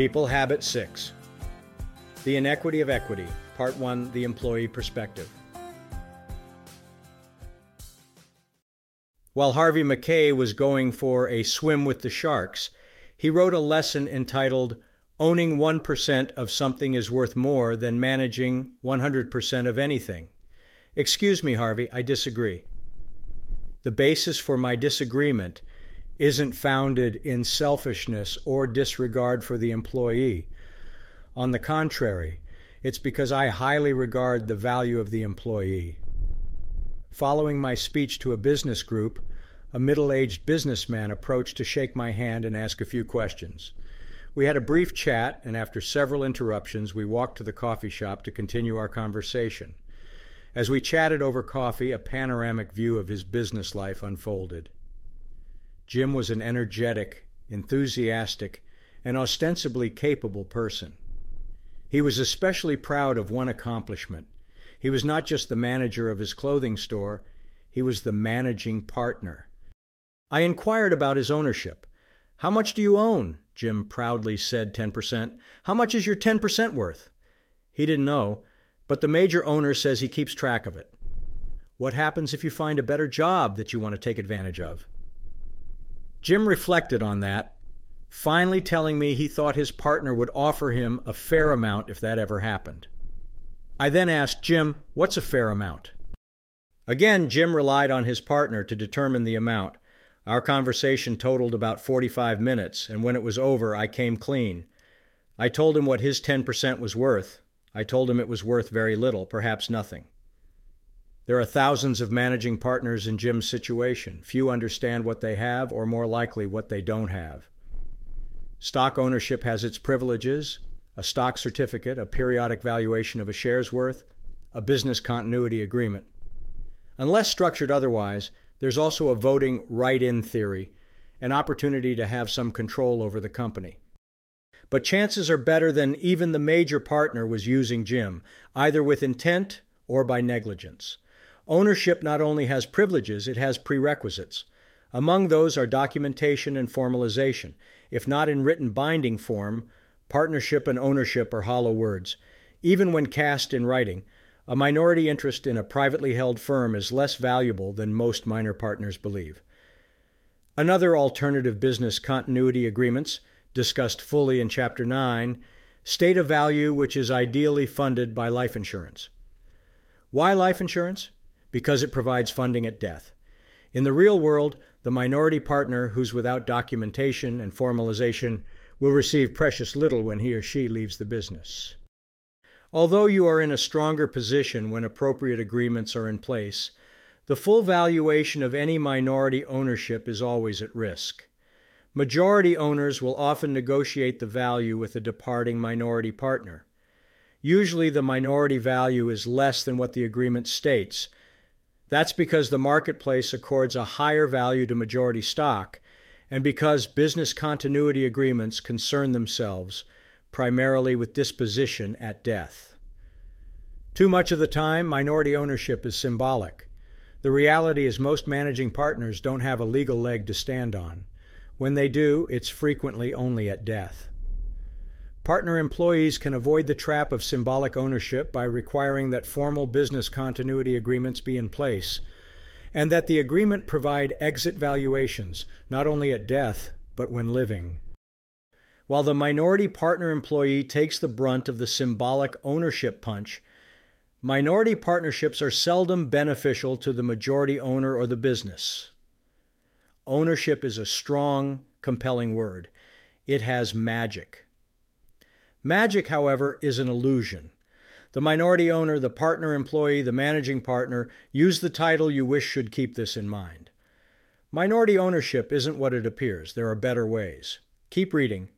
People Habit 6 The Inequity of Equity, Part 1 The Employee Perspective. While Harvey Mackay was going for a swim with the sharks, he wrote a lesson entitled Owning 1% of something is worth more than managing 100% of anything. Excuse me, Harvey, I disagree. The basis for my disagreement isn't founded in selfishness or disregard for the employee. On the contrary, it's because I highly regard the value of the employee. Following my speech to a business group, a middle aged businessman approached to shake my hand and ask a few questions. We had a brief chat, and after several interruptions, we walked to the coffee shop to continue our conversation. As we chatted over coffee, a panoramic view of his business life unfolded. Jim was an energetic, enthusiastic, and ostensibly capable person. He was especially proud of one accomplishment. He was not just the manager of his clothing store, he was the managing partner. I inquired about his ownership. How much do you own? Jim proudly said 10%. How much is your 10% worth? He didn't know, but the major owner says he keeps track of it. What happens if you find a better job that you want to take advantage of? Jim reflected on that, finally telling me he thought his partner would offer him a fair amount if that ever happened. I then asked Jim, What's a fair amount? Again, Jim relied on his partner to determine the amount. Our conversation totaled about 45 minutes, and when it was over, I came clean. I told him what his 10% was worth. I told him it was worth very little, perhaps nothing. There are thousands of managing partners in Jim's situation. Few understand what they have, or more likely, what they don't have. Stock ownership has its privileges a stock certificate, a periodic valuation of a share's worth, a business continuity agreement. Unless structured otherwise, there's also a voting right in theory, an opportunity to have some control over the company. But chances are better than even the major partner was using Jim, either with intent or by negligence. Ownership not only has privileges, it has prerequisites. Among those are documentation and formalization. If not in written binding form, partnership and ownership are hollow words. Even when cast in writing, a minority interest in a privately held firm is less valuable than most minor partners believe. Another alternative business continuity agreements, discussed fully in Chapter 9, state a value which is ideally funded by life insurance. Why life insurance? Because it provides funding at death. In the real world, the minority partner who's without documentation and formalization will receive precious little when he or she leaves the business. Although you are in a stronger position when appropriate agreements are in place, the full valuation of any minority ownership is always at risk. Majority owners will often negotiate the value with a departing minority partner. Usually, the minority value is less than what the agreement states, that's because the marketplace accords a higher value to majority stock and because business continuity agreements concern themselves primarily with disposition at death. Too much of the time, minority ownership is symbolic. The reality is most managing partners don't have a legal leg to stand on. When they do, it's frequently only at death. Partner employees can avoid the trap of symbolic ownership by requiring that formal business continuity agreements be in place and that the agreement provide exit valuations, not only at death, but when living. While the minority partner employee takes the brunt of the symbolic ownership punch, minority partnerships are seldom beneficial to the majority owner or the business. Ownership is a strong, compelling word. It has magic. Magic, however, is an illusion. The minority owner, the partner employee, the managing partner use the title you wish should keep this in mind. Minority ownership isn't what it appears. There are better ways. Keep reading.